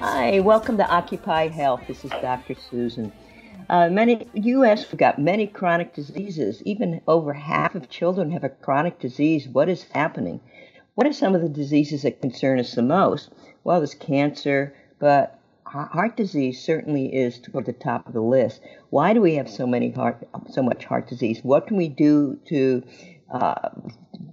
Hi, welcome to Occupy Health. This is Dr. Susan. Uh, many U.S. have got many chronic diseases. Even over half of children have a chronic disease. What is happening? What are some of the diseases that concern us the most? Well, there's cancer, but heart disease certainly is toward the top of the list. Why do we have so many heart, so much heart disease? What can we do to uh,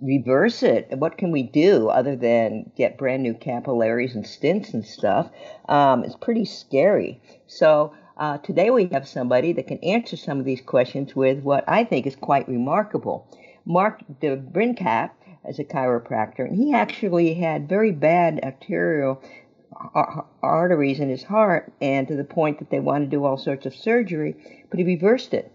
reverse it. What can we do other than get brand new capillaries and stents and stuff? Um, it's pretty scary. So uh, today we have somebody that can answer some of these questions with what I think is quite remarkable. Mark DeBrincat is a chiropractor, and he actually had very bad arterial arteries in his heart, and to the point that they wanted to do all sorts of surgery, but he reversed it.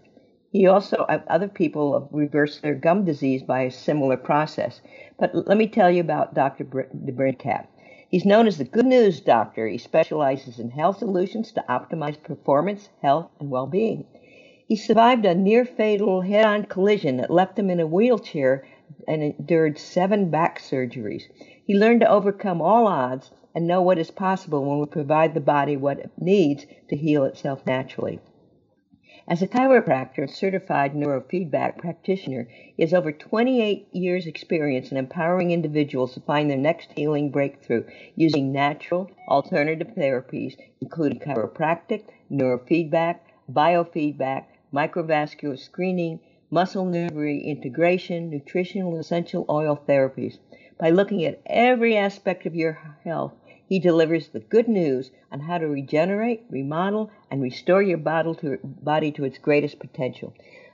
He also, uh, other people have reversed their gum disease by a similar process. But let me tell you about Dr. DeBrincat. He's known as the Good News Doctor. He specializes in health solutions to optimize performance, health, and well being. He survived a near fatal head on collision that left him in a wheelchair and endured seven back surgeries. He learned to overcome all odds and know what is possible when we provide the body what it needs to heal itself naturally. As a chiropractor certified neurofeedback practitioner, he has over 28 years' experience in empowering individuals to find their next healing breakthrough using natural alternative therapies, including chiropractic, neurofeedback, biofeedback, microvascular screening, muscle nerve reintegration, nutritional essential oil therapies. By looking at every aspect of your health, he delivers the good news on how to regenerate, remodel, and restore your body to, its greatest potential.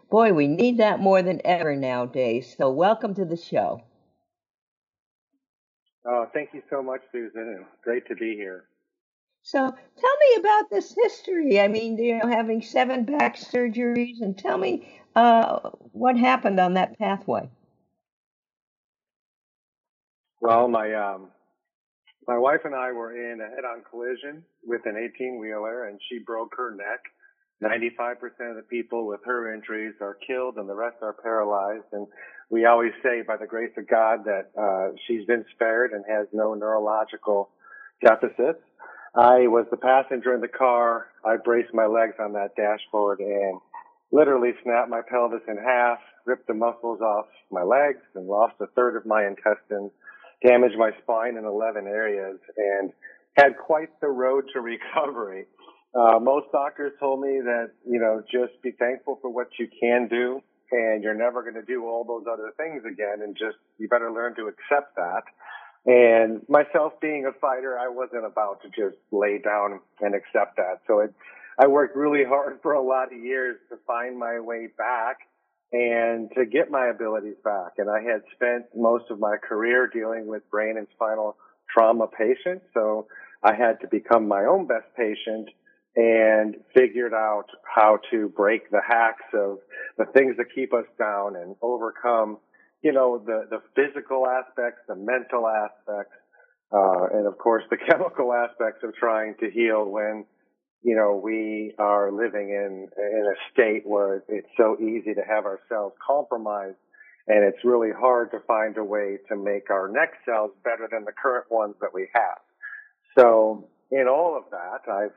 Boy, we need that more than ever nowadays. So, welcome to the show. Oh, thank you so much, Susan. It's great to be here. So, tell me about this history. I mean, you know, having seven back surgeries, and tell me uh, what happened on that pathway. Well, my um, my wife and I were in a head-on collision with an 18-wheeler, and she broke her neck. 95% of the people with her injuries are killed, and the rest are paralyzed. And we always say, by the grace of God, that uh, she's been spared and has no neurological deficits. I was the passenger in the car. I braced my legs on that dashboard and literally snapped my pelvis in half, ripped the muscles off my legs, and lost a third of my intestines damaged my spine in 11 areas and had quite the road to recovery. Uh, most doctors told me that, you know, just be thankful for what you can do and you're never going to do all those other things again and just, you better learn to accept that. And myself being a fighter, I wasn't about to just lay down and accept that. So it, I worked really hard for a lot of years to find my way back and to get my abilities back. And I had spent most of my career dealing with brain and spinal trauma patients. So I had to become my own best patient and figured out how to break the hacks of the things that keep us down and overcome, you know, the, the physical aspects, the mental aspects, uh, and of course the chemical aspects of trying to heal when you know, we are living in, in a state where it's so easy to have ourselves compromised and it's really hard to find a way to make our next cells better than the current ones that we have. So in all of that, I've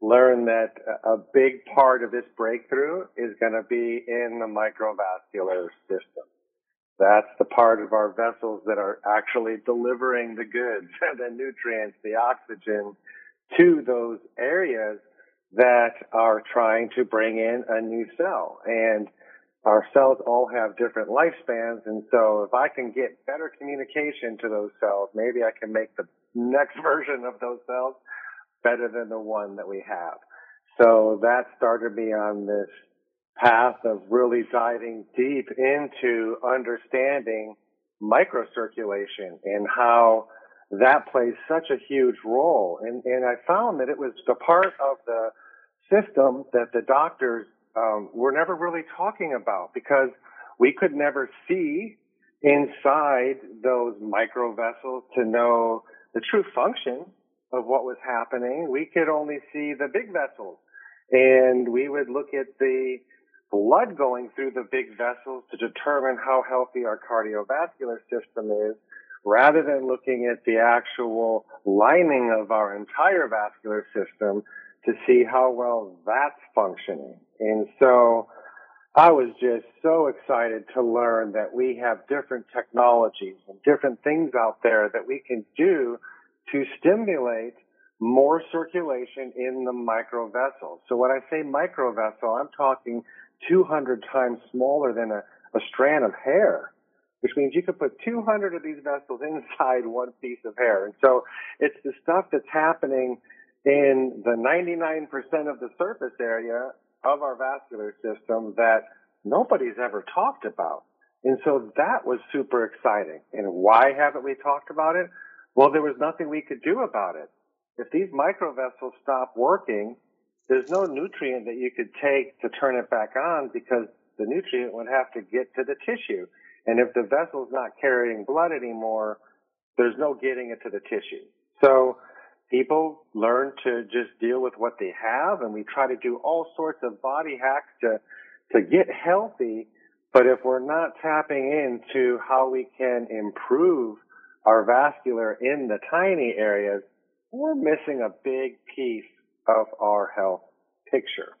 learned that a big part of this breakthrough is going to be in the microvascular system. That's the part of our vessels that are actually delivering the goods, the nutrients, the oxygen, to those areas that are trying to bring in a new cell. And our cells all have different lifespans. And so if I can get better communication to those cells, maybe I can make the next version of those cells better than the one that we have. So that started me on this path of really diving deep into understanding microcirculation and how that plays such a huge role. And, and I found that it was the part of the system that the doctors um, were never really talking about because we could never see inside those microvessels to know the true function of what was happening. We could only see the big vessels and we would look at the blood going through the big vessels to determine how healthy our cardiovascular system is rather than looking at the actual lining of our entire vascular system to see how well that's functioning. And so I was just so excited to learn that we have different technologies and different things out there that we can do to stimulate more circulation in the microvessel. So when I say microvessel, I'm talking 200 times smaller than a, a strand of hair, which means you could put 200 of these vessels inside one piece of hair. And so it's the stuff that's happening in the 99% of the surface area of our vascular system that nobody's ever talked about. And so that was super exciting. And why haven't we talked about it? Well, there was nothing we could do about it. If these microvessels stop working, there's no nutrient that you could take to turn it back on because the nutrient would have to get to the tissue. And if the vessel's not carrying blood anymore, there's no getting it to the tissue. So people learn to just deal with what they have and we try to do all sorts of body hacks to, to get healthy. But if we're not tapping into how we can improve our vascular in the tiny areas, we're missing a big piece of our health picture.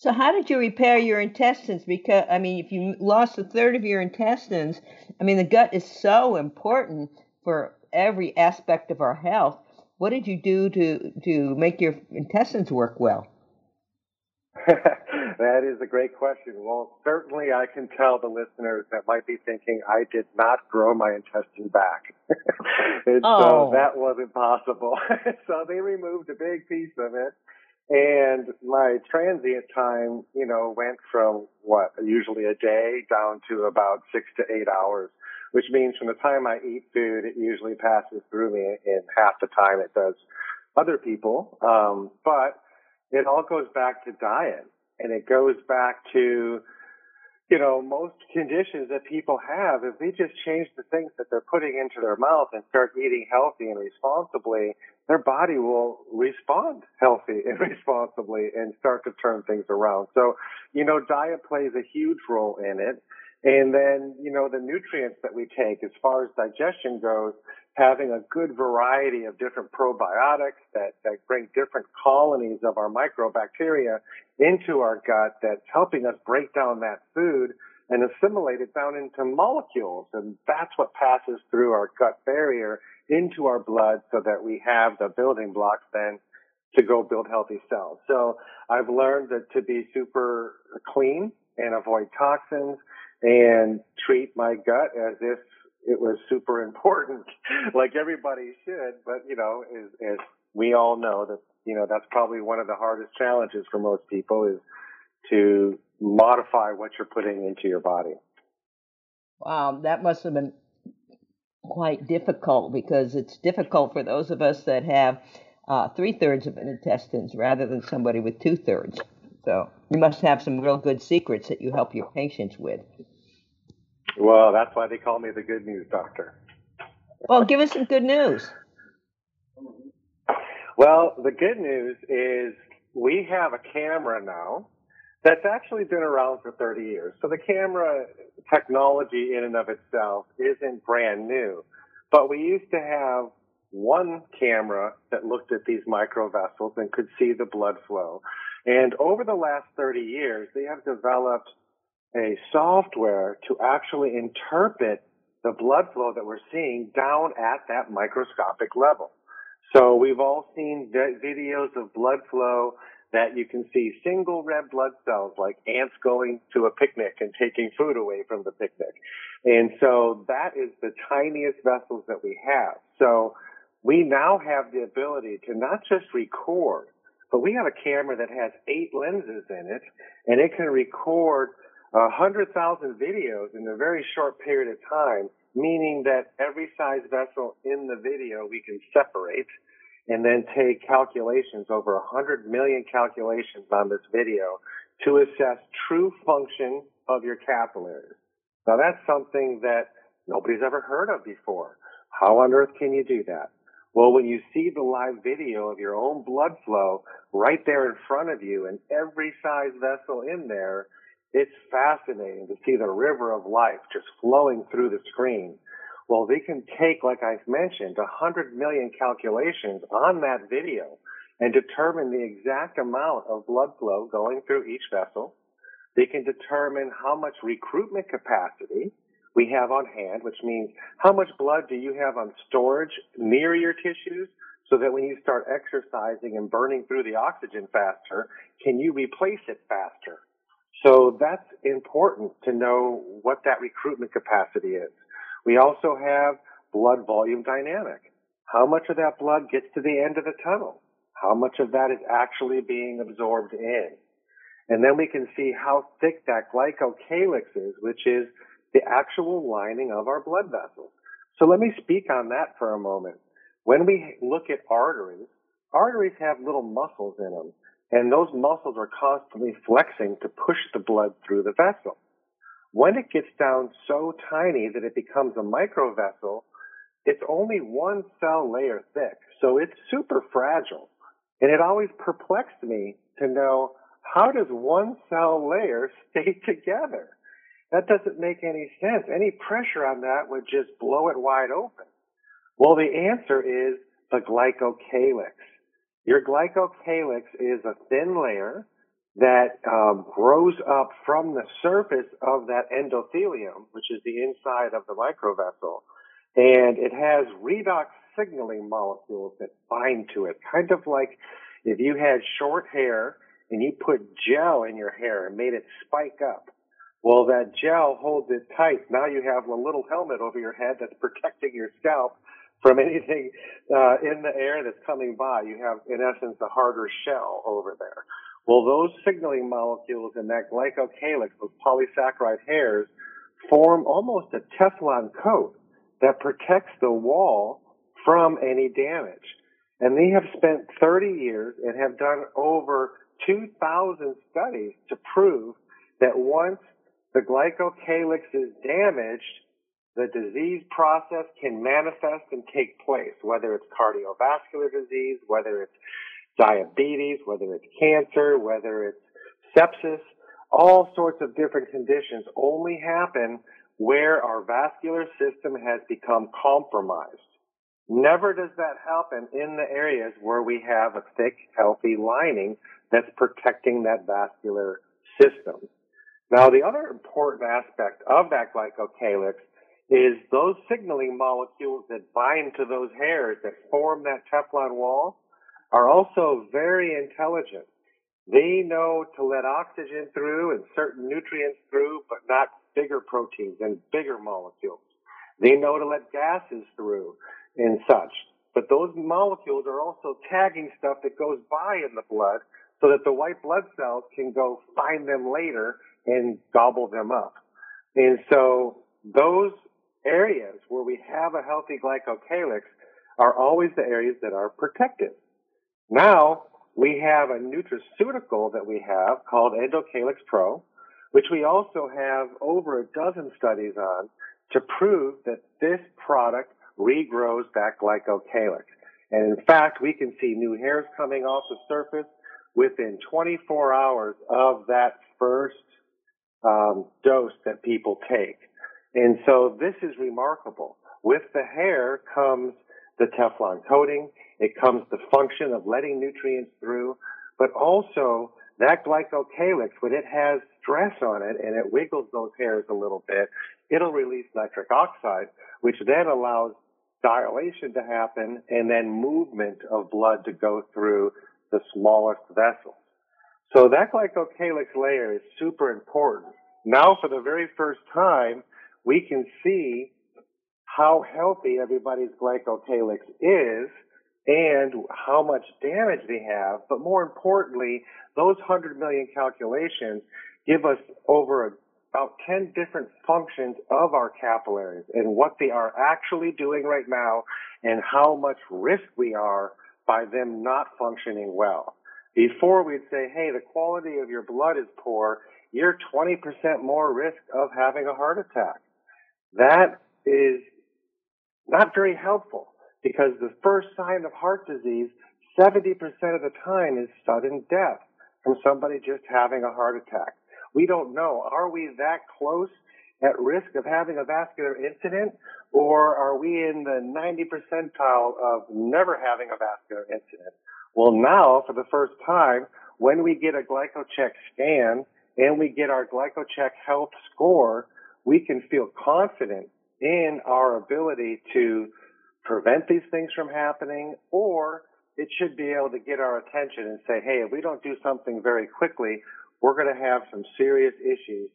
So, how did you repair your intestines? Because, I mean, if you lost a third of your intestines, I mean, the gut is so important for every aspect of our health. What did you do to, to make your intestines work well? that is a great question. Well, certainly I can tell the listeners that might be thinking I did not grow my intestine back. and oh. so that wasn't possible. so they removed a big piece of it and my transient time, you know, went from what, usually a day down to about six to eight hours, which means from the time I eat food, it usually passes through me in half the time it does other people. Um, but it all goes back to diet and it goes back to you know, most conditions that people have, if they just change the things that they're putting into their mouth and start eating healthy and responsibly, their body will respond healthy and responsibly and start to turn things around. So, you know, diet plays a huge role in it. And then, you know, the nutrients that we take as far as digestion goes, having a good variety of different probiotics that, that bring different colonies of our microbacteria into our gut that's helping us break down that food and assimilate it down into molecules. And that's what passes through our gut barrier into our blood so that we have the building blocks then to go build healthy cells. So I've learned that to be super clean and avoid toxins and treat my gut as if it was super important, like everybody should. But you know, as, as we all know that you know that's probably one of the hardest challenges for most people is to modify what you're putting into your body. Wow, that must have been quite difficult because it's difficult for those of us that have uh, three thirds of an intestines rather than somebody with two thirds. So you must have some real good secrets that you help your patients with. Well, that's why they call me the good news doctor. Well, give us some good news. Well, the good news is we have a camera now that's actually been around for 30 years. So the camera technology in and of itself isn't brand new. But we used to have one camera that looked at these microvessels and could see the blood flow. And over the last 30 years, they have developed a software to actually interpret the blood flow that we're seeing down at that microscopic level. So we've all seen videos of blood flow that you can see single red blood cells like ants going to a picnic and taking food away from the picnic. And so that is the tiniest vessels that we have. So we now have the ability to not just record, but we have a camera that has eight lenses in it and it can record a hundred thousand videos in a very short period of time meaning that every size vessel in the video we can separate and then take calculations over 100 million calculations on this video to assess true function of your capillaries. Now that's something that nobody's ever heard of before. How on earth can you do that? Well, when you see the live video of your own blood flow right there in front of you and every size vessel in there, it's fascinating to see the river of life just flowing through the screen. Well, they can take, like I've mentioned, 100 million calculations on that video and determine the exact amount of blood flow going through each vessel. They can determine how much recruitment capacity we have on hand, which means how much blood do you have on storage near your tissues so that when you start exercising and burning through the oxygen faster, can you replace it faster? So that's important to know what that recruitment capacity is. We also have blood volume dynamic. How much of that blood gets to the end of the tunnel? How much of that is actually being absorbed in? And then we can see how thick that glycocalyx is, which is the actual lining of our blood vessels. So let me speak on that for a moment. When we look at arteries, arteries have little muscles in them, and those muscles are constantly flexing to push the blood through the vessel. When it gets down so tiny that it becomes a microvessel, it's only one cell layer thick, so it's super fragile. And it always perplexed me to know how does one cell layer stay together? That doesn't make any sense. Any pressure on that would just blow it wide open. Well, the answer is the glycocalyx. Your glycocalyx is a thin layer that um, grows up from the surface of that endothelium, which is the inside of the microvessel, and it has redox signaling molecules that bind to it, kind of like if you had short hair and you put gel in your hair and made it spike up. Well, that gel holds it tight. Now you have a little helmet over your head that's protecting your scalp from anything uh, in the air that's coming by. You have, in essence, a harder shell over there. Well, those signaling molecules in that glycocalyx, those polysaccharide hairs, form almost a Teflon coat that protects the wall from any damage. And they have spent 30 years and have done over 2,000 studies to prove that once the glycocalyx is damaged, the disease process can manifest and take place, whether it's cardiovascular disease, whether it's diabetes, whether it's cancer, whether it's sepsis, all sorts of different conditions only happen where our vascular system has become compromised. Never does that happen in the areas where we have a thick, healthy lining that's protecting that vascular system. Now, the other important aspect of that glycocalyx is those signaling molecules that bind to those hairs that form that Teflon wall are also very intelligent. They know to let oxygen through and certain nutrients through, but not bigger proteins and bigger molecules. They know to let gases through and such. But those molecules are also tagging stuff that goes by in the blood so that the white blood cells can go find them later and gobble them up. And so those areas where we have a healthy glycocalyx are always the areas that are protected. Now we have a nutraceutical that we have called Endocalyx Pro, which we also have over a dozen studies on to prove that this product regrows that glycocalyx. And in fact, we can see new hairs coming off the surface within 24 hours of that first um, dose that people take. And so this is remarkable. With the hair comes the Teflon coating. It comes the function of letting nutrients through, but also that glycocalyx, when it has stress on it and it wiggles those hairs a little bit, it'll release nitric oxide, which then allows dilation to happen and then movement of blood to go through the smallest vessels. So that glycocalyx layer is super important. Now for the very first time, we can see how healthy everybody's glycocalyx is and how much damage they have. But more importantly, those 100 million calculations give us over about 10 different functions of our capillaries and what they are actually doing right now and how much risk we are by them not functioning well. Before we'd say, hey, the quality of your blood is poor, you're 20% more risk of having a heart attack. That is not very helpful because the first sign of heart disease, 70% of the time is sudden death from somebody just having a heart attack. We don't know. Are we that close at risk of having a vascular incident or are we in the 90 percentile of never having a vascular incident? Well, now for the first time, when we get a glycocheck scan and we get our glycocheck health score, we can feel confident in our ability to prevent these things from happening or it should be able to get our attention and say, hey, if we don't do something very quickly, we're going to have some serious issues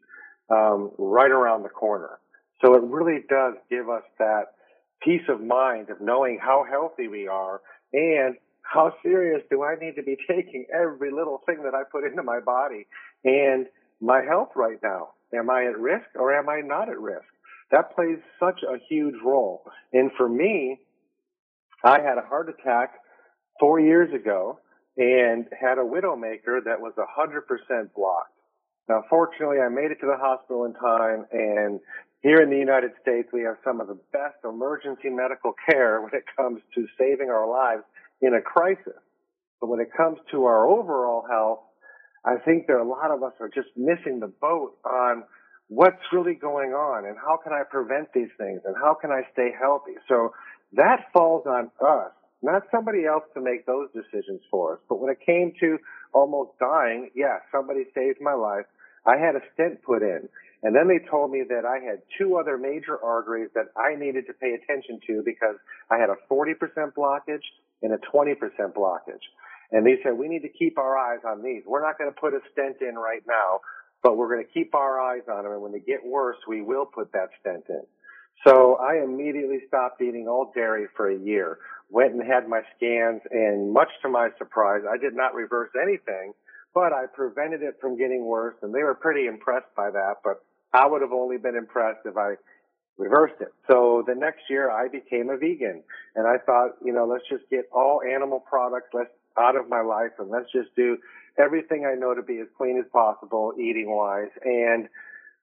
um, right around the corner. So it really does give us that peace of mind of knowing how healthy we are and how serious do I need to be taking every little thing that I put into my body and my health right now. Am I at risk or am I not at risk? That plays such a huge role. And for me, I had a heart attack four years ago and had a widowmaker that was 100% blocked. Now, fortunately, I made it to the hospital in time, and here in the United States, we have some of the best emergency medical care when it comes to saving our lives in a crisis. But when it comes to our overall health, I think there are a lot of us are just missing the boat on what's really going on and how can I prevent these things and how can I stay healthy. So that falls on us not somebody else to make those decisions for us. But when it came to almost dying, yeah, somebody saved my life. I had a stent put in. And then they told me that I had two other major arteries that I needed to pay attention to because I had a 40% blockage and a 20% blockage. And they said, we need to keep our eyes on these. We're not going to put a stent in right now, but we're going to keep our eyes on them. And when they get worse, we will put that stent in. So I immediately stopped eating all dairy for a year, went and had my scans, and much to my surprise, I did not reverse anything, but I prevented it from getting worse, and they were pretty impressed by that, but I would have only been impressed if I reversed it. So the next year I became a vegan, and I thought, you know, let's just get all animal products out of my life, and let's just do everything I know to be as clean as possible, eating wise, and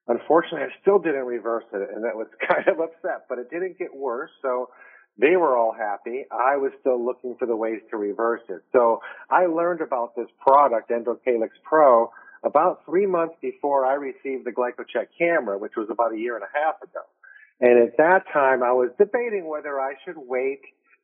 Unfortunately, I still didn't reverse it, and that was kind of upset, but it didn't get worse. So they were all happy. I was still looking for the ways to reverse it. So I learned about this product, EndoCalyx Pro, about three months before I received the GlycoCheck camera, which was about a year and a half ago. And at that time, I was debating whether I should wait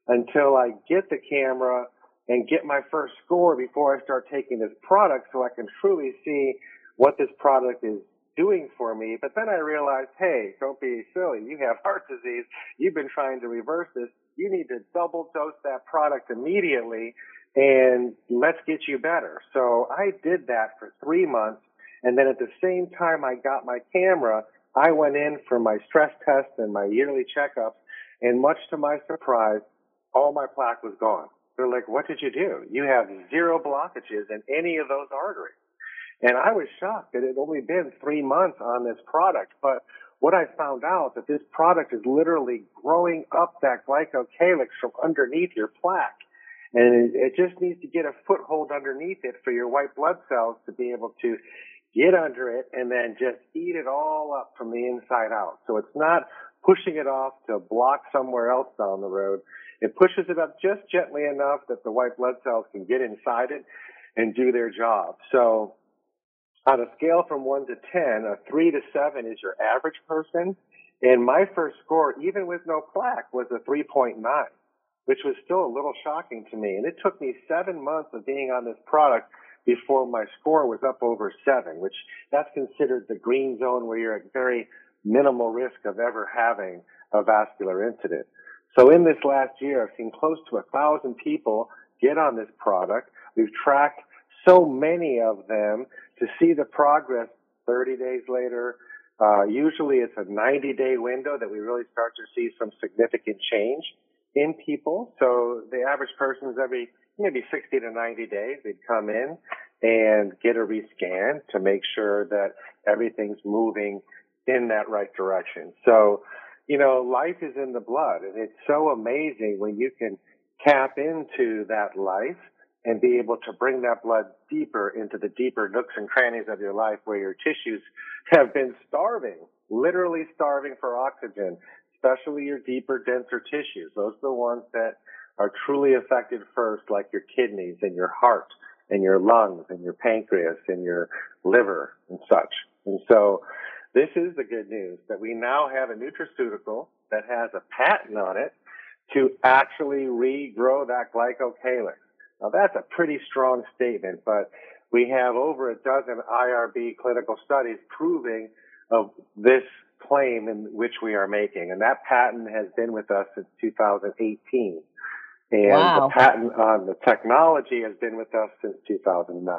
until I get the camera and get my first score before I start taking this product so I can truly see what this product is doing for me. But then I realized, hey, don't be silly. You have heart disease. You've been trying to reverse this. You need to double dose that product immediately and let's get you better. So I did that for three months. And then at the same time I got my camera, I went in for my stress test and my yearly checkups. And much to my surprise, all my plaque was gone. They're like, what did you do? You have zero blockages in any of those arteries. And I was shocked that it had only been three months on this product. But what I found out that this product is literally growing up that glycocalyx from underneath your plaque. And it, it just needs to get a foothold underneath it for your white blood cells to be able to get under it and then just eat it all up from the inside out. So it's not pushing it off to block somewhere else down the road. It pushes it up just gently enough that the white blood cells can get inside it and do their job. So on a scale from one to 10, a three to seven is your average person. And my first score, even with no plaque, was a 3.9, which was still a little shocking to me. And it took me seven months of being on this product before my score was up over seven, which that's considered the green zone where you're at very minimal risk of ever having a vascular incident. So in this last year, I've seen close to a thousand people get on this product. We've tracked so many of them to see the progress 30 days later. Uh, usually it's a 90 day window that we really start to see some significant change in people. So the average person is every maybe 60 to 90 days, they'd come in and get a rescan to make sure that everything's moving in that right direction. So, you know, life is in the blood and it's so amazing when you can tap into that life and be able to bring that blood deeper into the deeper nooks and crannies of your life where your tissues have been starving, literally starving for oxygen, especially your deeper, denser tissues. Those are the ones that are truly affected first, like your kidneys and your heart and your lungs and your pancreas and your liver and such. And so this is the good news that we now have a nutraceutical that has a patent on it to actually regrow that glycocalyx. Now that's a pretty strong statement, but we have over a dozen IRB clinical studies proving of this claim in which we are making. And that patent has been with us since 2018. And wow. the patent on the technology has been with us since 2009.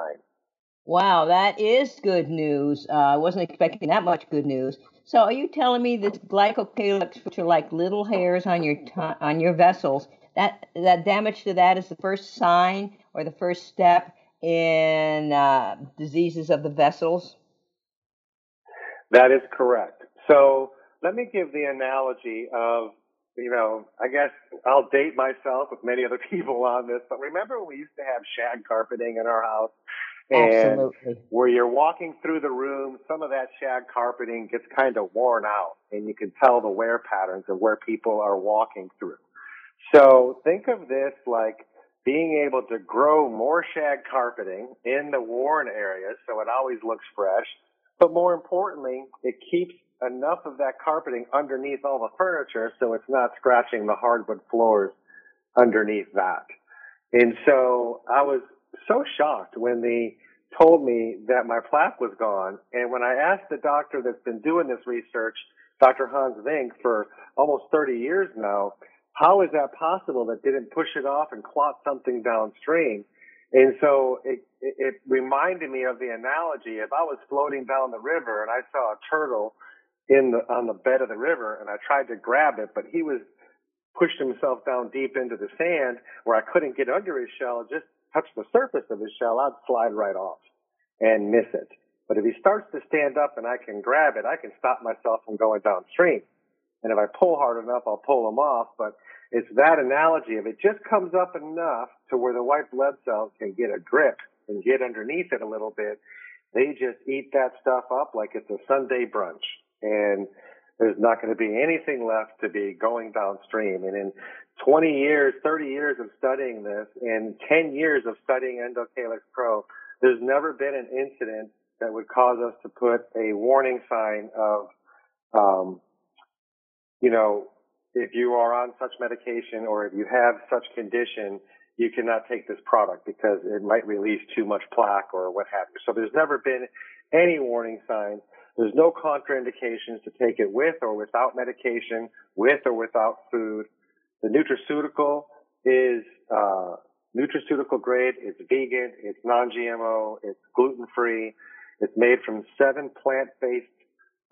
Wow, that is good news. Uh, I wasn't expecting that much good news. So, are you telling me that glycocalyx, which are like little hairs on your t- on your vessels, that that damage to that is the first sign or the first step in uh, diseases of the vessels? That is correct. So, let me give the analogy of you know, I guess I'll date myself with many other people on this, but remember when we used to have shag carpeting in our house? And Absolutely. where you're walking through the room, some of that shag carpeting gets kind of worn out and you can tell the wear patterns of where people are walking through. So think of this like being able to grow more shag carpeting in the worn areas so it always looks fresh. But more importantly, it keeps enough of that carpeting underneath all the furniture so it's not scratching the hardwood floors underneath that. And so I was so shocked when they told me that my plaque was gone. And when I asked the doctor that's been doing this research, Dr. Hans Vink, for almost 30 years now, how is that possible that didn't push it off and clot something downstream? And so it, it, it reminded me of the analogy. If I was floating down the river and I saw a turtle in the, on the bed of the river and I tried to grab it, but he was pushed himself down deep into the sand where I couldn't get under his shell, just touch the surface of his shell, I'd slide right off and miss it. But if he starts to stand up and I can grab it, I can stop myself from going downstream. And if I pull hard enough, I'll pull him off. But it's that analogy. If it just comes up enough to where the white blood cells can get a grip and get underneath it a little bit, they just eat that stuff up like it's a Sunday brunch. And there's not going to be anything left to be going downstream. And in 20 years, 30 years of studying this and 10 years of studying Endocalyx Pro, there's never been an incident that would cause us to put a warning sign of, um, you know, if you are on such medication or if you have such condition, you cannot take this product because it might release too much plaque or what have you. So there's never been any warning signs. There's no contraindications to take it with or without medication, with or without food. The nutraceutical is uh, nutraceutical grade. It's vegan. It's non-GMO. It's gluten-free. It's made from seven plant-based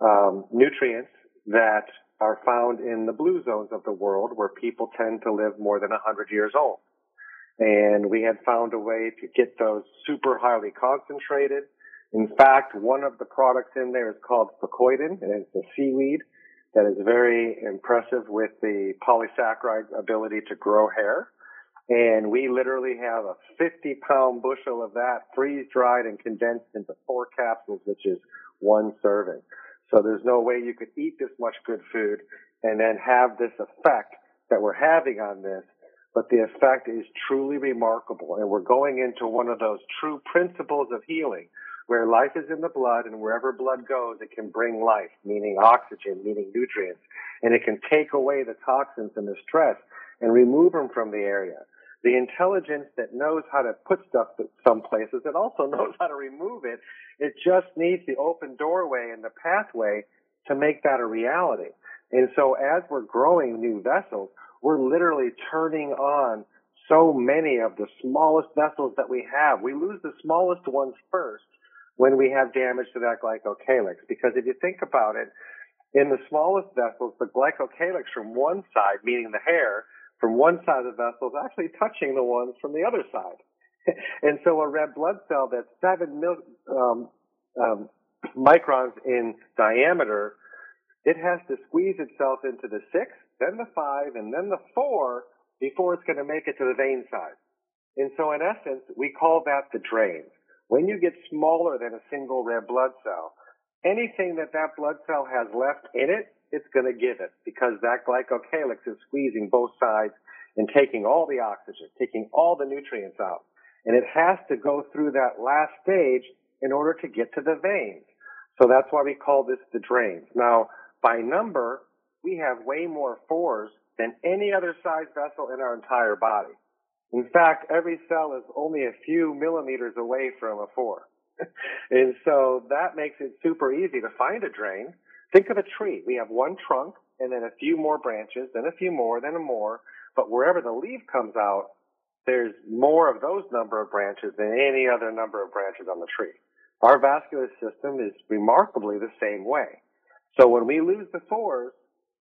um, nutrients that are found in the blue zones of the world where people tend to live more than 100 years old. And we had found a way to get those super highly concentrated. In fact, one of the products in there is called fucoidan, and it's a seaweed that is very impressive with the polysaccharide ability to grow hair. And we literally have a 50 pound bushel of that freeze dried and condensed into four capsules, which is one serving. So there's no way you could eat this much good food and then have this effect that we're having on this. But the effect is truly remarkable. And we're going into one of those true principles of healing where life is in the blood and wherever blood goes, it can bring life, meaning oxygen, meaning nutrients, and it can take away the toxins and the stress and remove them from the area the intelligence that knows how to put stuff some places, it also knows how to remove it. It just needs the open doorway and the pathway to make that a reality. And so as we're growing new vessels, we're literally turning on so many of the smallest vessels that we have. We lose the smallest ones first when we have damage to that glycocalyx. Because if you think about it, in the smallest vessels, the glycocalyx from one side, meaning the hair, from one side of the vessel is actually touching the ones from the other side. and so a red blood cell that's seven mil, um, um, microns in diameter, it has to squeeze itself into the six, then the five, and then the four before it's going to make it to the vein side. And so in essence, we call that the drains. When you get smaller than a single red blood cell, anything that that blood cell has left in it, it's going to give it because that glycocalyx is squeezing both sides and taking all the oxygen, taking all the nutrients out. And it has to go through that last stage in order to get to the veins. So that's why we call this the drains. Now, by number, we have way more fours than any other size vessel in our entire body. In fact, every cell is only a few millimeters away from a four. and so that makes it super easy to find a drain. Think of a tree. We have one trunk and then a few more branches, then a few more, then a more. But wherever the leaf comes out, there's more of those number of branches than any other number of branches on the tree. Our vascular system is remarkably the same way. So when we lose the fours,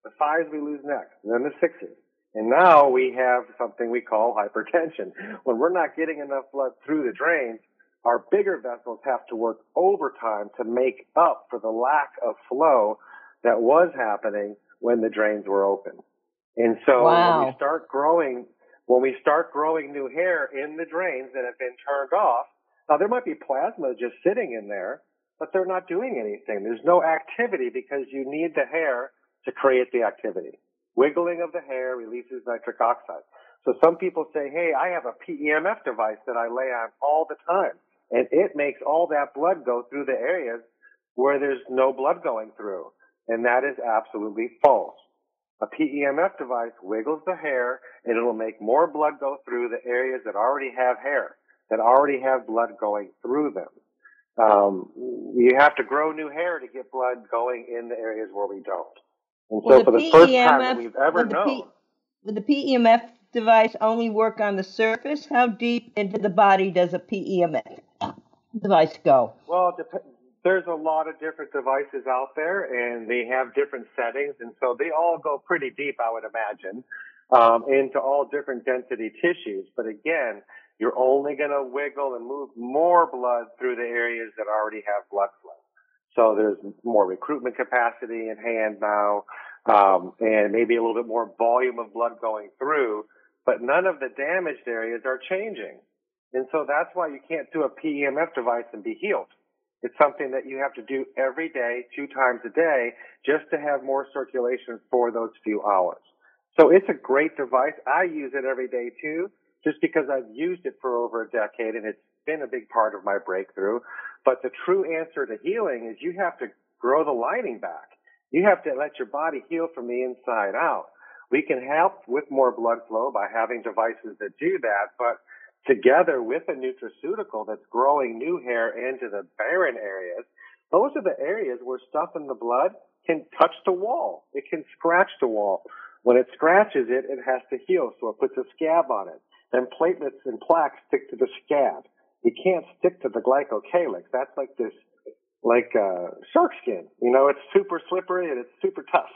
the fives we lose next, then the sixes. And now we have something we call hypertension. When we're not getting enough blood through the drains, our bigger vessels have to work overtime to make up for the lack of flow that was happening when the drains were open. And so wow. when we start growing, when we start growing new hair in the drains that have been turned off, now there might be plasma just sitting in there, but they're not doing anything. There's no activity because you need the hair to create the activity. Wiggling of the hair releases nitric oxide. So some people say, hey, I have a PEMF device that I lay on all the time. And it makes all that blood go through the areas where there's no blood going through. And that is absolutely false. A PEMF device wiggles the hair and it'll make more blood go through the areas that already have hair, that already have blood going through them. Um, you have to grow new hair to get blood going in the areas where we don't. And so, for the PEMF, first time that we've ever known, P, would the PEMF device only work on the surface? How deep into the body does a PEMF device go? Well, there's a lot of different devices out there, and they have different settings, and so they all go pretty deep, I would imagine, um, into all different density tissues. But again, you're only going to wiggle and move more blood through the areas that already have blood flow. So there's more recruitment capacity in hand now, um, and maybe a little bit more volume of blood going through, but none of the damaged areas are changing. And so that's why you can't do a PEMF device and be healed. It's something that you have to do every day, two times a day, just to have more circulation for those few hours. So it's a great device. I use it every day too, just because I've used it for over a decade and it's been a big part of my breakthrough. But the true answer to healing is you have to grow the lining back. You have to let your body heal from the inside out. We can help with more blood flow by having devices that do that, but together with a nutraceutical that's growing new hair into the barren areas, those are the areas where stuff in the blood can touch the wall. It can scratch the wall. When it scratches it, it has to heal, so it puts a scab on it. Then platelets and plaques stick to the scab you can't stick to the glycocalyx. That's like this, like uh, shark skin. You know, it's super slippery and it's super tough.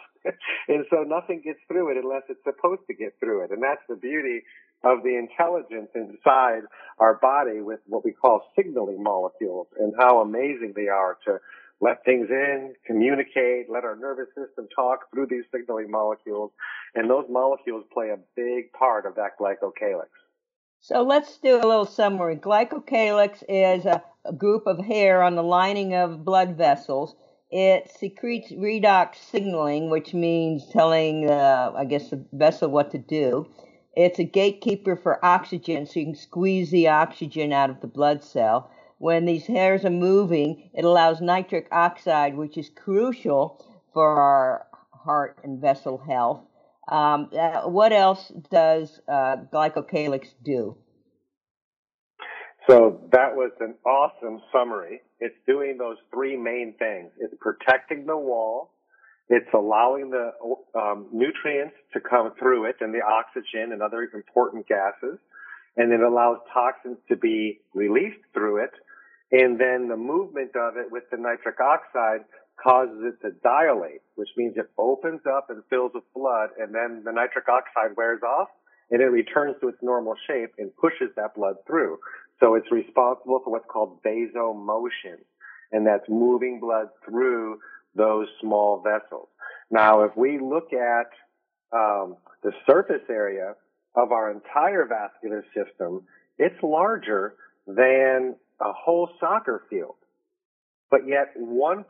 and so nothing gets through it unless it's supposed to get through it. And that's the beauty of the intelligence inside our body with what we call signaling molecules and how amazing they are to let things in, communicate, let our nervous system talk through these signaling molecules. And those molecules play a big part of that glycocalyx. So let's do a little summary. Glycocalyx is a, a, group of hair on the lining of blood vessels. It secretes redox signaling, which means telling, uh, I guess, the vessel what to do. It's a gatekeeper for oxygen, so you can squeeze the oxygen out of the blood cell. When these hairs are moving, it allows nitric oxide, which is crucial for our heart and vessel health. Um, uh, what else does uh, glycocalyx do? So that was an awesome summary. It's doing those three main things. It's protecting the wall. It's allowing the um, nutrients to come through it and the oxygen and other important gases. And it allows toxins to be released through it. And then the movement of it with the nitric oxide causes it to dilate, which means it opens up and fills with blood, and then the nitric oxide wears off, and it returns to its normal shape and pushes that blood through. So it's responsible for what's called vasomotion, and that's moving blood through those small vessels. Now, if we look at um, the surface area of our entire vascular system, it's larger than a whole soccer field. But yet 1%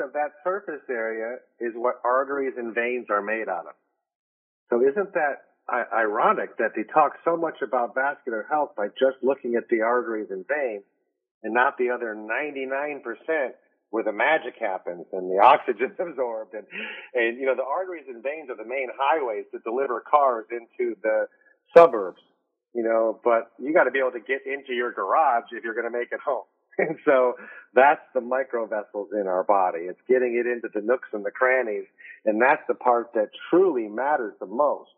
of that surface area is what arteries and veins are made out of. So isn't that ironic that they talk so much about vascular health by just looking at the arteries and veins and not the other 99% where the magic happens and the oxygen absorbed and, and, you know, the arteries and veins are the main highways to deliver cars into the suburbs, you know, but you got to be able to get into your garage if you're going to make it home. And so that's the microvessels in our body. It's getting it into the nooks and the crannies. And that's the part that truly matters the most.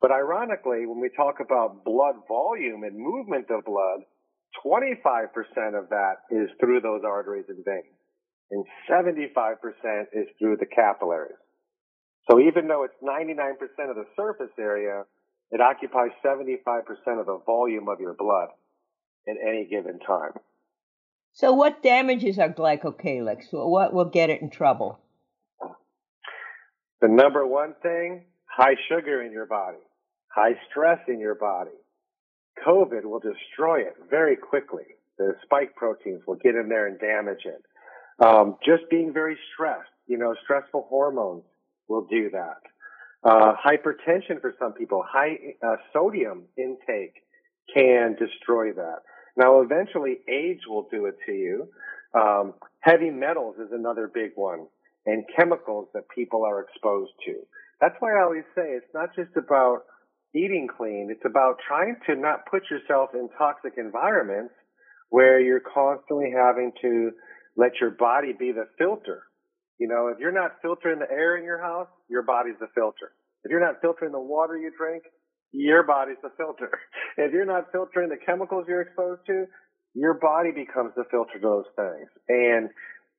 But ironically, when we talk about blood volume and movement of blood, 25% of that is through those arteries and veins and 75% is through the capillaries. So even though it's 99% of the surface area, it occupies 75% of the volume of your blood at any given time. So what damages our glycocalyx? What will get it in trouble? The number one thing, high sugar in your body, high stress in your body. COVID will destroy it very quickly. The spike proteins will get in there and damage it. Um, just being very stressed, you know, stressful hormones will do that. Uh, hypertension for some people, high uh, sodium intake can destroy that. Now, eventually, age will do it to you. Um, heavy metals is another big one, and chemicals that people are exposed to. That's why I always say it's not just about eating clean. It's about trying to not put yourself in toxic environments where you're constantly having to let your body be the filter. You know, if you're not filtering the air in your house, your body's the filter. If you're not filtering the water you drink, your body's the filter. If you're not filtering the chemicals you're exposed to, your body becomes the filter to those things. And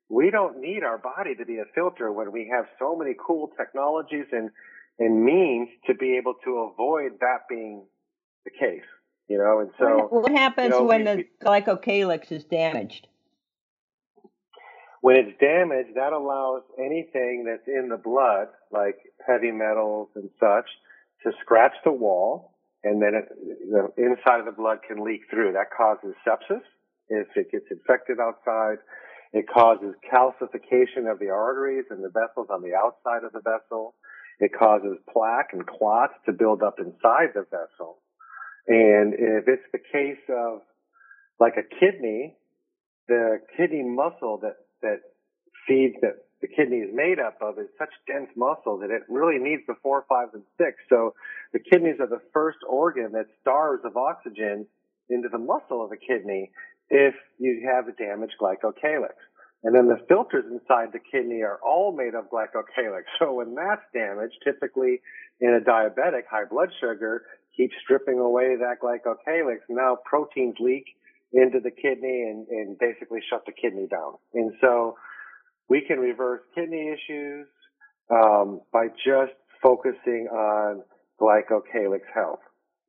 we don't need our body to be a filter when we have so many cool technologies and, and means to be able to avoid that being the case. You know, and so what happens you know, when we, the glycocalyx is damaged? When it's damaged, that allows anything that's in the blood, like heavy metals and such, to scratch the wall, and then it, the inside of the blood can leak through. That causes sepsis if it gets infected outside. It causes calcification of the arteries and the vessels on the outside of the vessel. It causes plaque and clots to build up inside the vessel. And if it's the case of like a kidney, the kidney muscle that that feeds that the kidney is made up of is such dense muscle that it really needs the four, five, and six. So the kidneys are the first organ that starves of oxygen into the muscle of the kidney if you have a damaged glycocalyx. And then the filters inside the kidney are all made of glycocalyx. So when that's damaged, typically in a diabetic, high blood sugar keeps stripping away that glycocalyx. Now proteins leak into the kidney and, and basically shut the kidney down. And so we can reverse kidney issues um, by just focusing on glycocalyx health.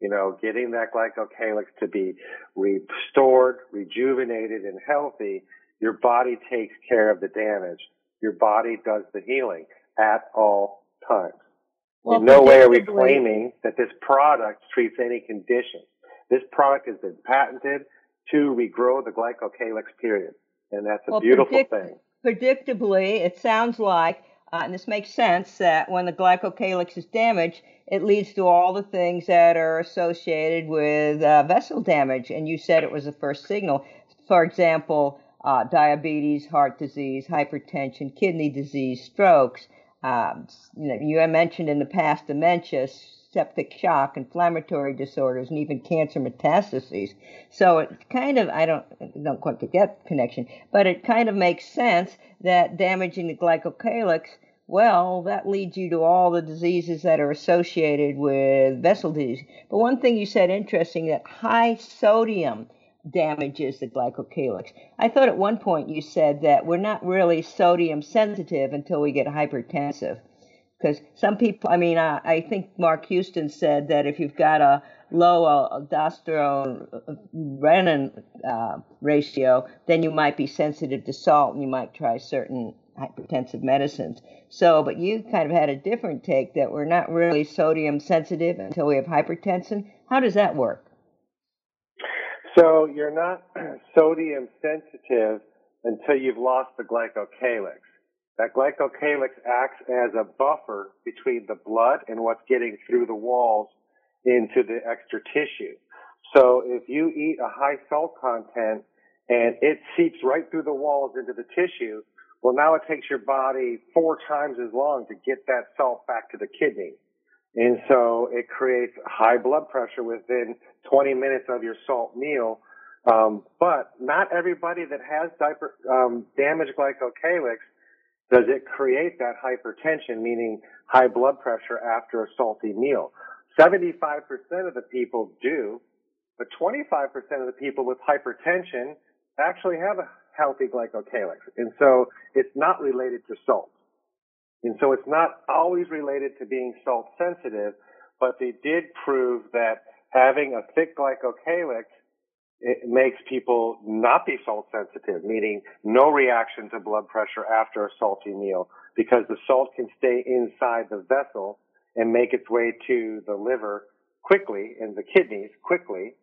You know, getting that glycocalyx to be restored, rejuvenated, and healthy. Your body takes care of the damage. Your body does the healing at all times. Well, In no way are we claiming that this product treats any condition. This product has been patented to regrow the glycocalyx period. And that's a well, beautiful predict- thing. Predictably, it sounds like, uh, and this makes sense, that when the glycocalyx is damaged, it leads to all the things that are associated with uh, vessel damage. And you said it was the first signal. For example, uh, diabetes, heart disease, hypertension, kidney disease, strokes. Um, you, know, you mentioned in the past dementia, septic shock, inflammatory disorders, and even cancer metastases. So it kind of, I don't, don't quite get that connection, but it kind of makes sense that damaging the glycocalyx, well, that leads you to all the diseases that are associated with vessel disease. But one thing you said interesting that high sodium damages the glycocalyx. I thought at one point you said that we're not really sodium sensitive until we get hypertensive. Because some people, I mean, I, I think Mark Houston said that if you've got a low aldosterone uh, renin uh, ratio, then you might be sensitive to salt and you might try certain hypertensive medicines. So, but you kind of had a different take that we're not really sodium sensitive until we have hypertension. How does that work? So you're not sodium sensitive until you've lost the glycocalyx. That glycocalyx acts as a buffer between the blood and what's getting through the walls into the extra tissue. So if you eat a high salt content and it seeps right through the walls into the tissue, well, now it takes your body four times as long to get that salt back to the kidney. And so it creates high blood pressure within 20 minutes of your salt meal. Um, but not everybody that has diaper, um, damaged glycocalyx does it create that hypertension, meaning high blood pressure after a salty meal. 75% of the people do, but 25% of the people with hypertension actually have a healthy glycocalyx. And so it's not related to salt. And so it's not always related to being salt sensitive, but they did prove that having a thick glycocalyx it makes people not be salt sensitive, meaning no reaction to blood pressure after a salty meal because the salt can stay inside the vessel and make its way to the liver quickly and the kidneys quickly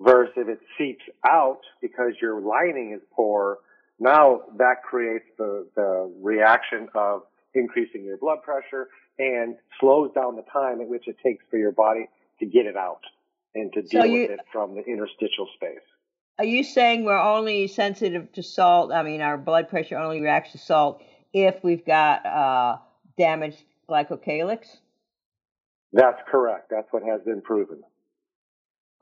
versus if it seeps out because your lining is poor, now that creates the, the reaction of increasing your blood pressure and slows down the time at which it takes for your body to get it out and to deal so you, with it from the interstitial space. Are you saying we're only sensitive to salt? I mean, our blood pressure only reacts to salt if we've got uh, damaged glycocalyx? That's correct. That's what has been proven.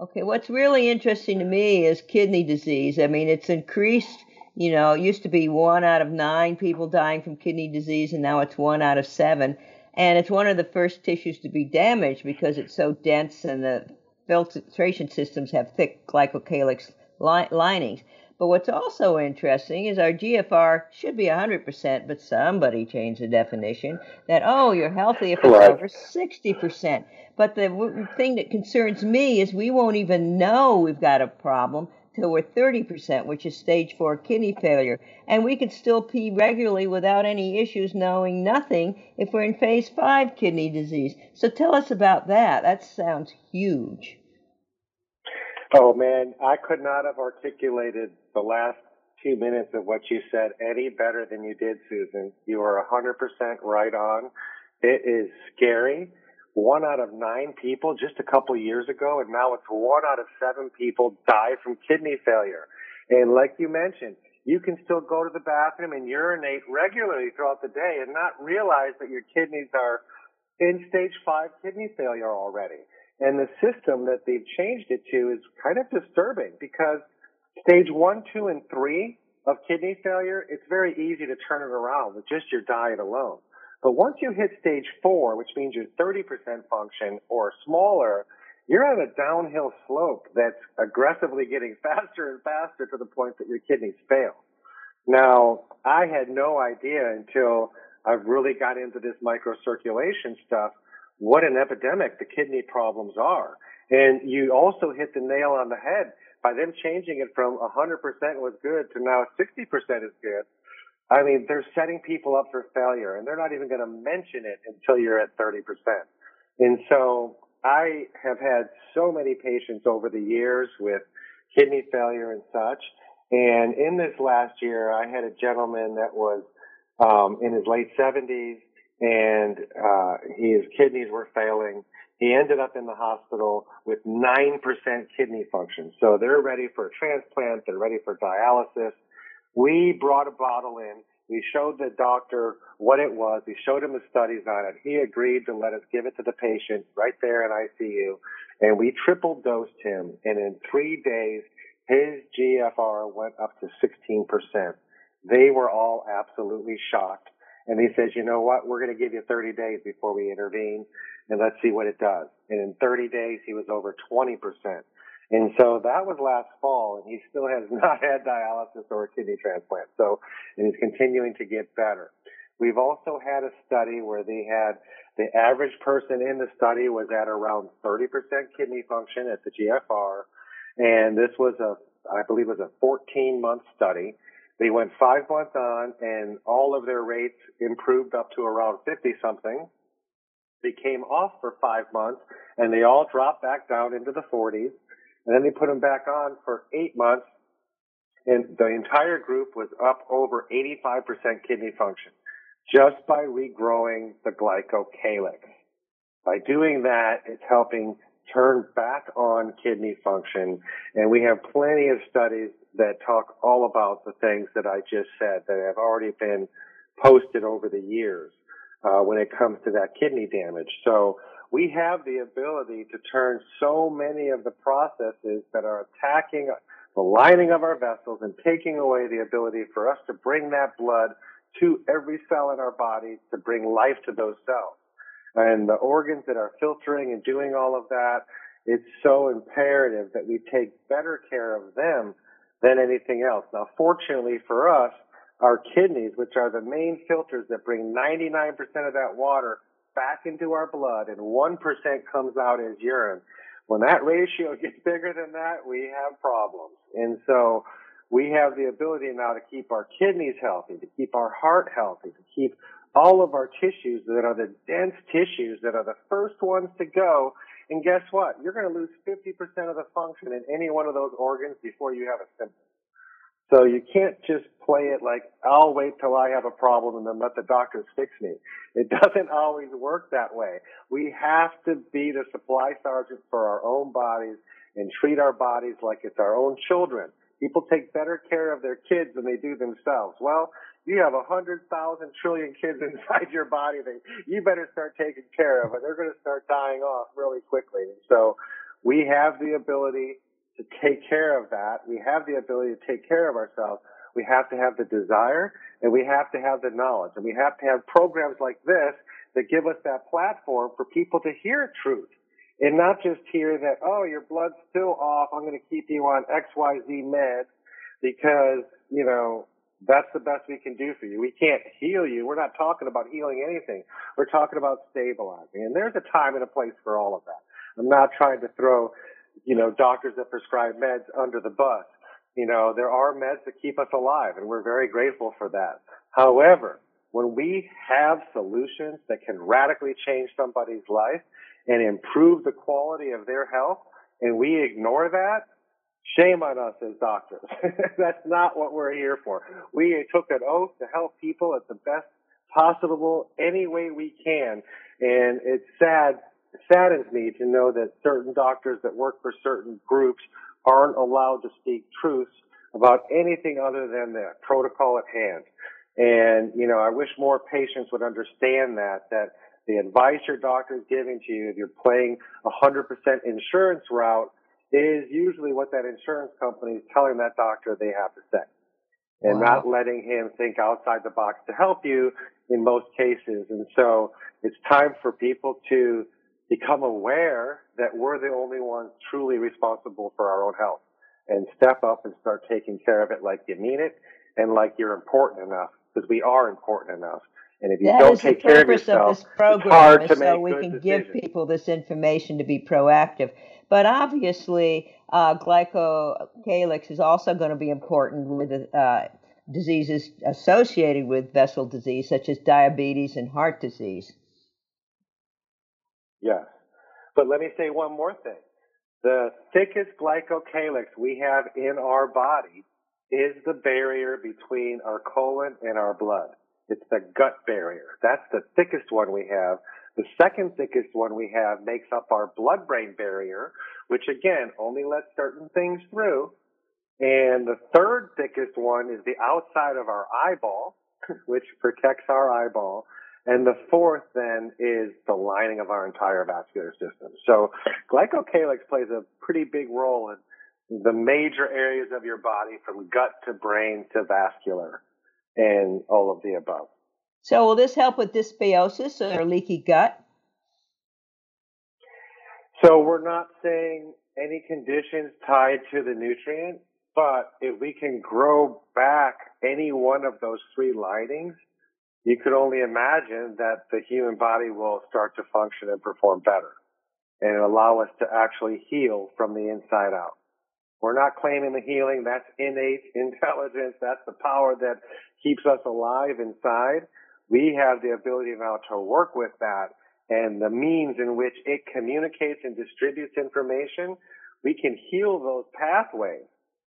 Okay, what's really interesting to me is kidney disease. I mean, it's increased. You know, it used to be one out of nine people dying from kidney disease, and now it's one out of seven. And it's one of the first tissues to be damaged because it's so dense and the filtration systems have thick glycocalyx li- linings. But what's also interesting is our GFR should be 100%, but somebody changed the definition that, oh, you're healthy if it's over 60%. But the w- thing that concerns me is we won't even know we've got a problem till we're 30%, which is stage four kidney failure. And we can still pee regularly without any issues, knowing nothing if we're in phase five kidney disease. So tell us about that. That sounds huge. Oh man, I could not have articulated the last two minutes of what you said any better than you did, Susan. You are 100% right on. It is scary. One out of nine people just a couple years ago, and now it's one out of seven people die from kidney failure. And like you mentioned, you can still go to the bathroom and urinate regularly throughout the day and not realize that your kidneys are in stage five kidney failure already. And the system that they've changed it to is kind of disturbing because stage one, two, and three of kidney failure, it's very easy to turn it around with just your diet alone. But once you hit stage four, which means you're 30% function or smaller, you're on a downhill slope that's aggressively getting faster and faster to the point that your kidneys fail. Now, I had no idea until I really got into this microcirculation stuff what an epidemic the kidney problems are. And you also hit the nail on the head by them changing it from 100% was good to now 60% is good. I mean, they're setting people up for failure and they're not even going to mention it until you're at 30%. And so I have had so many patients over the years with kidney failure and such. And in this last year, I had a gentleman that was um, in his late 70s and uh, his kidneys were failing. He ended up in the hospital with 9% kidney function. So they're ready for a transplant. They're ready for dialysis. We brought a bottle in. We showed the doctor what it was. We showed him the studies on it. He agreed to let us give it to the patient right there in ICU. And we triple dosed him. And in three days, his GFR went up to 16%. They were all absolutely shocked. And he says, you know what? We're going to give you 30 days before we intervene and let's see what it does. And in 30 days, he was over 20%. And so that was last fall and he still has not had dialysis or a kidney transplant. So, and he's continuing to get better. We've also had a study where they had The average person in the study was at around 30% kidney function at the GFR. And this was a, I believe it was a 14 month study. They went five months on and all of their rates improved up to around 50 something. They came off for five months and they all dropped back down into the 40s. And then they put them back on for eight months and the entire group was up over 85% kidney function just by regrowing the glycocalyx. By doing that, it's helping turn back on kidney function. And we have plenty of studies that talk all about the things that I just said that have already been posted over the years uh, when it comes to that kidney damage. So we have the ability to turn so many of the processes that are attacking the lining of our vessels and taking away the ability for us to bring that blood to every cell in our body to bring life to those cells. And the organs that are filtering and doing all of that, it's so imperative that we take better care of them than anything else. Now, fortunately for us, our kidneys, which are the main filters that bring 99% of that water back into our blood and 1% comes out as urine. When that ratio gets bigger than that, we have problems. And so we have the ability now to keep our kidneys healthy, to keep our heart healthy, to keep all of our tissues that are the dense tissues that are the first ones to go. And guess what? You're going to lose 50% of the function in any one of those organs before you have a symptom. So you can't just play it like, I'll wait till I have a problem and then let the doctors fix me. It doesn't always work that way. We have to be the supply sergeant for our own bodies and treat our bodies like it's our own children. People take better care of their kids than they do themselves. Well, you have a hundred thousand trillion kids inside your body that you better start taking care of, and they're going to start dying off really quickly. So we have the ability to take care of that. We have the ability to take care of ourselves. We have to have the desire and we have to have the knowledge and we have to have programs like this that give us that platform for people to hear truth and not just hear that, oh, your blood's still off. I'm going to keep you on XYZ meds because, you know, that's the best we can do for you. We can't heal you. We're not talking about healing anything. We're talking about stabilizing. And there's a time and a place for all of that. I'm not trying to throw, you know, doctors that prescribe meds under the bus. You know, there are meds that keep us alive and we're very grateful for that. However, when we have solutions that can radically change somebody's life, and improve the quality of their health and we ignore that, shame on us as doctors. That's not what we're here for. We took an oath to help people at the best possible any way we can. And it's sad, saddens me to know that certain doctors that work for certain groups aren't allowed to speak truths about anything other than the protocol at hand. And, you know, I wish more patients would understand that, that the advice your doctor is giving to you, if you're playing a 100% insurance route, is usually what that insurance company is telling that doctor they have to say. And wow. not letting him think outside the box to help you in most cases. And so it's time for people to become aware that we're the only ones truly responsible for our own health and step up and start taking care of it like you mean it and like you're important enough because we are important enough. And if you that don't take care of yourself, of this program it's hard to so we can decisions. give people this information to be proactive. But obviously, uh, glycocalyx is also going to be important with uh, diseases associated with vessel disease, such as diabetes and heart disease. Yes. But let me say one more thing. The thickest glycocalyx we have in our body is the barrier between our colon and our blood. It's the gut barrier. That's the thickest one we have. The second thickest one we have makes up our blood brain barrier, which again only lets certain things through. And the third thickest one is the outside of our eyeball, which protects our eyeball. And the fourth then is the lining of our entire vascular system. So glycocalyx plays a pretty big role in the major areas of your body from gut to brain to vascular and all of the above. So, will this help with dysbiosis or leaky gut? So, we're not saying any conditions tied to the nutrient, but if we can grow back any one of those three linings, you could only imagine that the human body will start to function and perform better and allow us to actually heal from the inside out. We're not claiming the healing. That's innate intelligence. That's the power that keeps us alive inside. We have the ability now to work with that and the means in which it communicates and distributes information. We can heal those pathways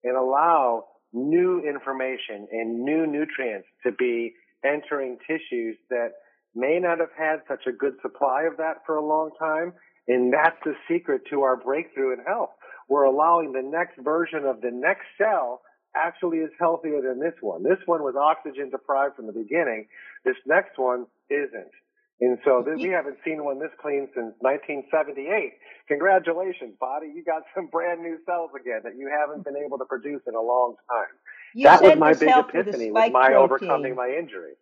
and allow new information and new nutrients to be entering tissues that may not have had such a good supply of that for a long time. And that's the secret to our breakthrough in health. We're allowing the next version of the next cell actually is healthier than this one. This one was oxygen deprived from the beginning. This next one isn't. And so this, we haven't seen one this clean since 1978. Congratulations, body. You got some brand new cells again that you haven't been able to produce in a long time. You that was my big epiphany with, with my protein. overcoming my injury.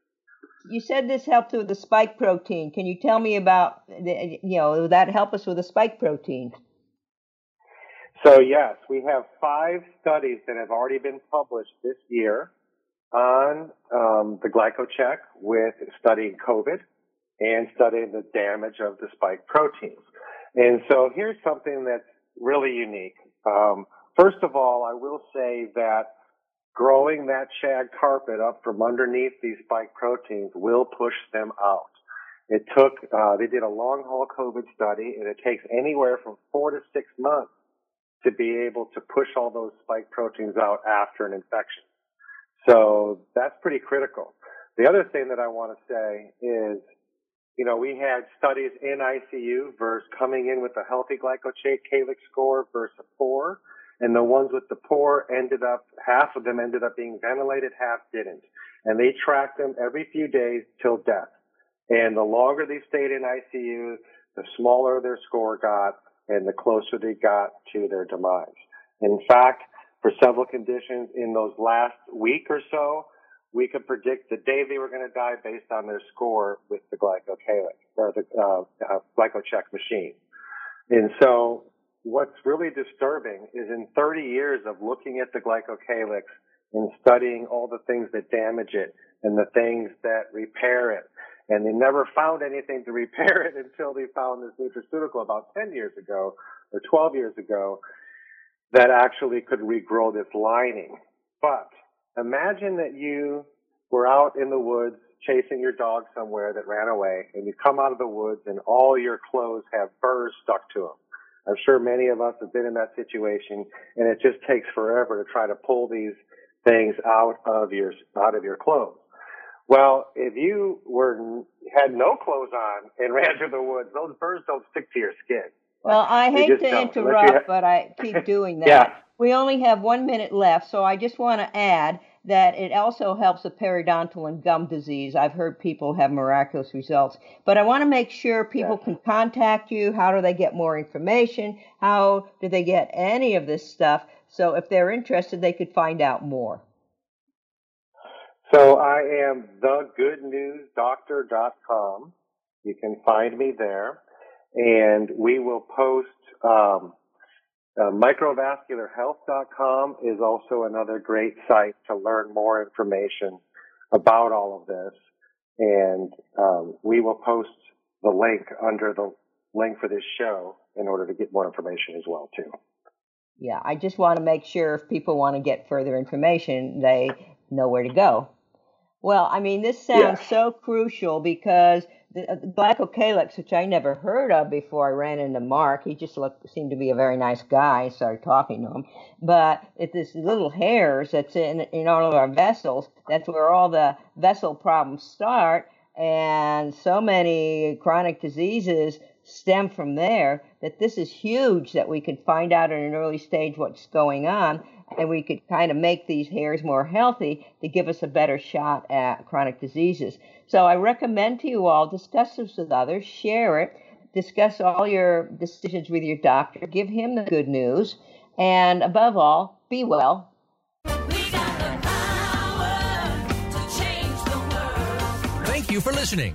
You said this helped with the spike protein. Can you tell me about, the, you know, would that help us with the spike protein? So yes, we have five studies that have already been published this year on um, the glycocheck with studying COVID and studying the damage of the spike proteins. And so here's something that's really unique. Um, first of all, I will say that growing that shag carpet up from underneath these spike proteins will push them out. It took, uh, they did a long haul COVID study and it takes anywhere from four to six months to be able to push all those spike proteins out after an infection. So that's pretty critical. The other thing that I want to say is, you know, we had studies in ICU versus coming in with a healthy glycocalyx score versus a poor and the ones with the poor ended up, half of them ended up being ventilated, half didn't. And they tracked them every few days till death. And the longer they stayed in ICU, the smaller their score got and the closer they got to their demise. In fact, for several conditions in those last week or so, we could predict the day they were going to die based on their score with the glycocalyx or the uh, uh, glycocheck machine. And so what's really disturbing is in 30 years of looking at the glycocalyx and studying all the things that damage it and the things that repair it. And they never found anything to repair it until they found this nutraceutical about 10 years ago or 12 years ago that actually could regrow this lining. But imagine that you were out in the woods chasing your dog somewhere that ran away and you come out of the woods and all your clothes have burrs stuck to them I'm sure many of us have been in that situation and it just takes forever to try to pull these things out of your, out of your clothes. Well, if you were, had no clothes on and ran through the woods, those burrs don't stick to your skin. Well, I hate to don't. interrupt, but I keep doing that. yeah. We only have one minute left, so I just want to add that it also helps with periodontal and gum disease. I've heard people have miraculous results. But I want to make sure people can contact you. How do they get more information? How do they get any of this stuff? So if they're interested, they could find out more. So I am thegoodnewsdoctor.com. You can find me there. And we will post um, uh, microvascularhealth.com is also another great site to learn more information about all of this. And um, we will post the link under the link for this show in order to get more information as well too. Yeah, I just want to make sure if people want to get further information, they know where to go. Well, I mean, this sounds so crucial because Uh, the glycocalyx, which I never heard of before I ran into Mark. He just looked seemed to be a very nice guy. I started talking to him, but it's this little hairs that's in in all of our vessels. That's where all the vessel problems start, and so many chronic diseases stem from there. That this is huge. That we could find out at an early stage what's going on, and we could kind of make these hairs more healthy to give us a better shot at chronic diseases. So I recommend to you all discuss this with others, share it, discuss all your decisions with your doctor, give him the good news, and above all, be well. Thank you for listening.